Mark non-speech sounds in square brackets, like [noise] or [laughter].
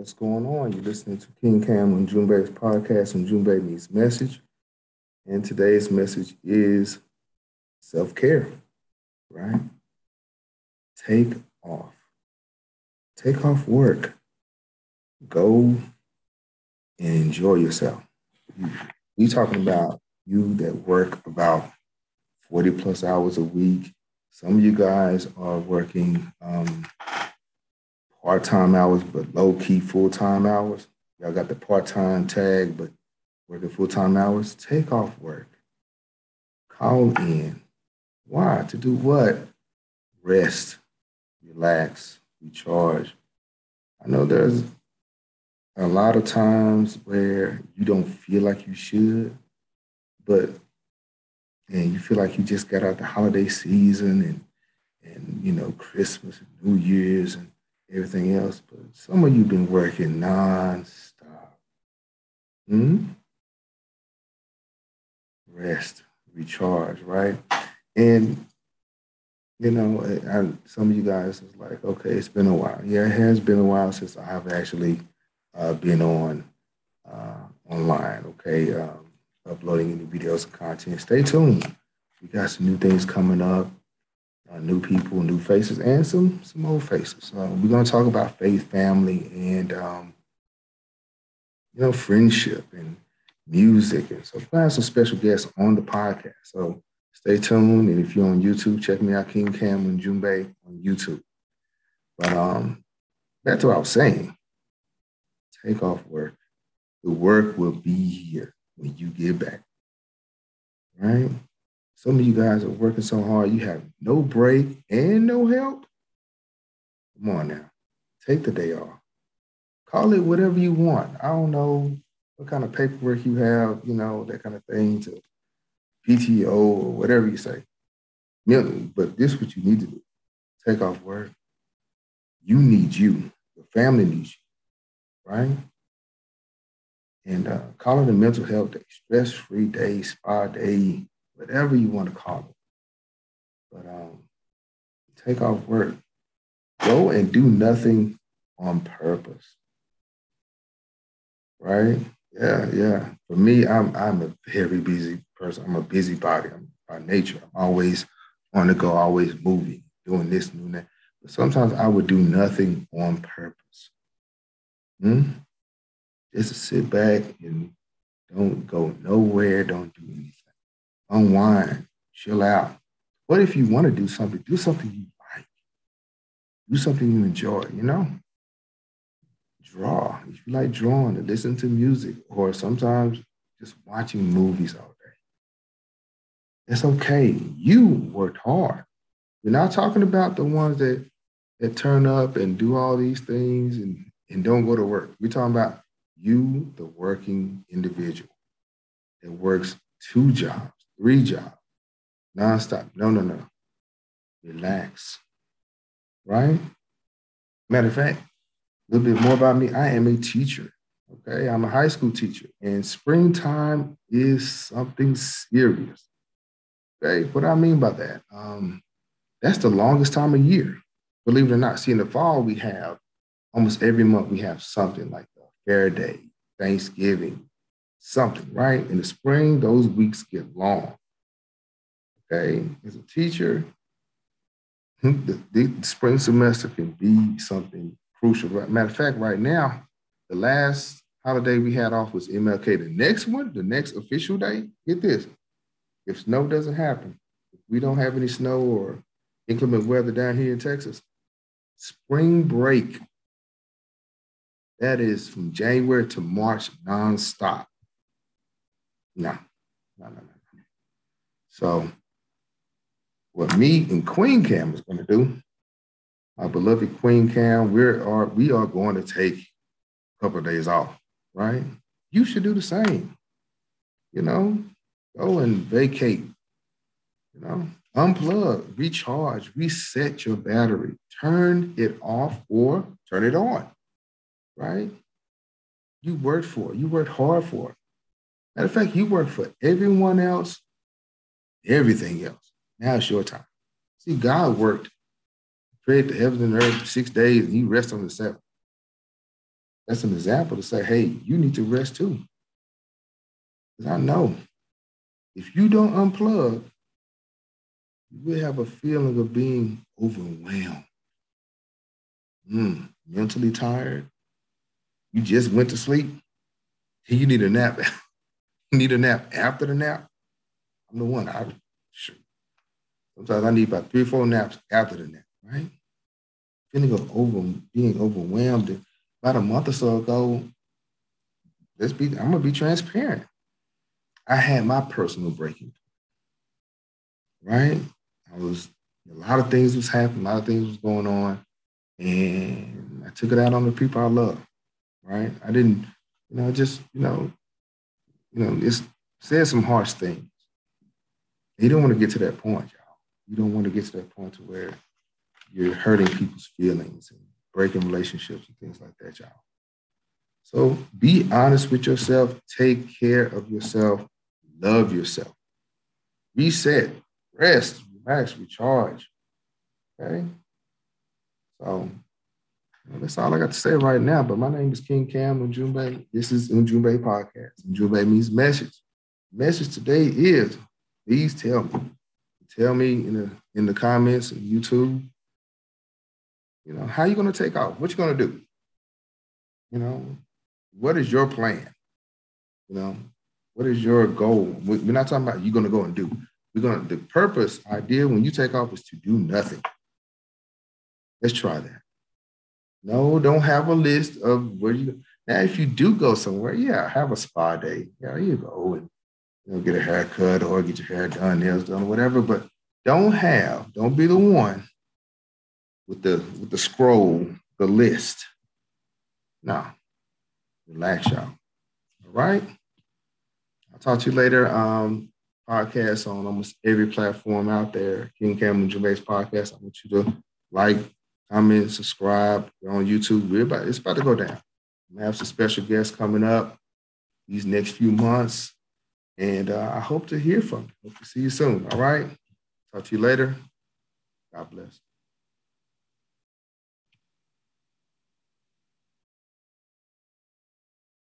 What's going on? You're listening to King Cam and Junbei's podcast on Junbei Meets Message. And today's message is self care, right? Take off. Take off work. Go and enjoy yourself. We talking about you that work about 40 plus hours a week. Some of you guys are working um, part time hours, but low key full time hours. Y'all got the part time tag, but working full time hours. Take off work. Call in. Why? To do what? Rest, relax, recharge. I know there's a lot of times where you don't feel like you should, but and you feel like you just got out the holiday season and and you know Christmas and New Year's and everything else, but some of you been working non-stop. Hmm? Rest, recharge, right? And you know, I, some of you guys is like, okay, it's been a while. Yeah, it has been a while since I have actually uh, been on uh, online. Okay, um, uploading any videos and content. Stay tuned. We got some new things coming up uh, new people, new faces, and some some old faces. Uh, we're going to talk about faith, family, and um, you know, friendship and music. And so we have some special guests on the podcast. So stay tuned. And if you're on YouTube, check me out, King Cam and Junbei on YouTube. But um, to what I was saying. Take off work. The work will be here when you get back. Right? Some of you guys are working so hard, you have no break and no help. Come on now, take the day off. Call it whatever you want. I don't know what kind of paperwork you have, you know, that kind of thing to PTO or whatever you say. But this is what you need to do. Take off work. You need you. Your family needs you, right? And uh, call it a mental health day, stress-free day, spa day, whatever you want to call it. But um, take off work. Go and do nothing on purpose. Right? Yeah, yeah. For me, I'm I'm a very busy person. I'm a busybody. I'm by nature. I'm always on the go, always moving, doing this, doing that. But sometimes I would do nothing on purpose. Hmm? Just sit back and don't go nowhere, don't do anything unwind, chill out. What if you want to do something? Do something you like. Do something you enjoy, you know? Draw. If you like drawing, to listen to music, or sometimes just watching movies all day. It's okay. You worked hard. We're not talking about the ones that that turn up and do all these things and, and don't go to work. We're talking about you, the working individual that works two jobs three jobs, nonstop. No, no, no. Relax. Right? Matter of fact, a little bit more about me. I am a teacher. Okay. I'm a high school teacher, and springtime is something serious. Okay. What do I mean by that? Um, that's the longest time of year. Believe it or not. See, in the fall, we have almost every month, we have something like a fair day, Thanksgiving, something, right? In the spring, those weeks get long. Okay, as a teacher, [laughs] the, the spring semester can be something crucial. Matter of fact, right now, the last holiday we had off was MLK. The next one, the next official day, get this. If snow doesn't happen, if we don't have any snow or inclement weather down here in Texas, spring break, that is from January to March nonstop. No, no, no, no. So, what me and Queen Cam is going to do, my beloved Queen Cam, we are we are going to take a couple of days off, right? You should do the same. You know, go and vacate. You know, unplug, recharge, reset your battery, turn it off or turn it on, right? You worked for it. You worked hard for it. Matter of fact, you work for everyone else, everything else. Now it's your time. See, God worked, created the heavens and earth six days, and he rested on the seventh. that's an example to say, hey, you need to rest too. Because I know if you don't unplug, you will have a feeling of being overwhelmed, mm, mentally tired. You just went to sleep. You need a nap. [laughs] need a nap after the nap. I'm the one. I sure. Sometimes I need about three or four naps after the nap, right? Feeling of over being overwhelmed. About a month or so ago, let's be, I'm gonna be transparent. I had my personal breaking right? I was a lot of things was happening, a lot of things was going on, and I took it out on the people I love, right? I didn't, you know, just you know, you know, it's said some harsh things. You don't want to get to that point, y'all. You don't want to get to that point to where you're hurting people's feelings and breaking relationships and things like that, y'all. So be honest with yourself, take care of yourself, love yourself, reset, rest, relax, recharge. Okay. So that's all I got to say right now. But my name is King Cam Njumbe. This is Njumbe Podcast. Njumbe means message. Message today is please tell me. Tell me in the in the comments and YouTube, you know, how you gonna take off? What you gonna do? You know, what is your plan? You know, what is your goal? We're not talking about you're gonna go and do. We're gonna the purpose idea when you take off is to do nothing. Let's try that. No, don't have a list of where you now. If you do go somewhere, yeah, have a spa day. Yeah, you go and you know get a haircut or get your hair done, nails done, whatever. But don't have, don't be the one with the with the scroll, the list. No, relax, y'all. All right. I'll talk to you later. Um, podcast on almost every platform out there. King Cameron Gervais podcast. I want you to like, comment, subscribe. We're on YouTube. We're about it's about to go down. We have some special guests coming up these next few months, and uh, I hope to hear from you. Hope to see you soon. All right. Talk to you later. God bless.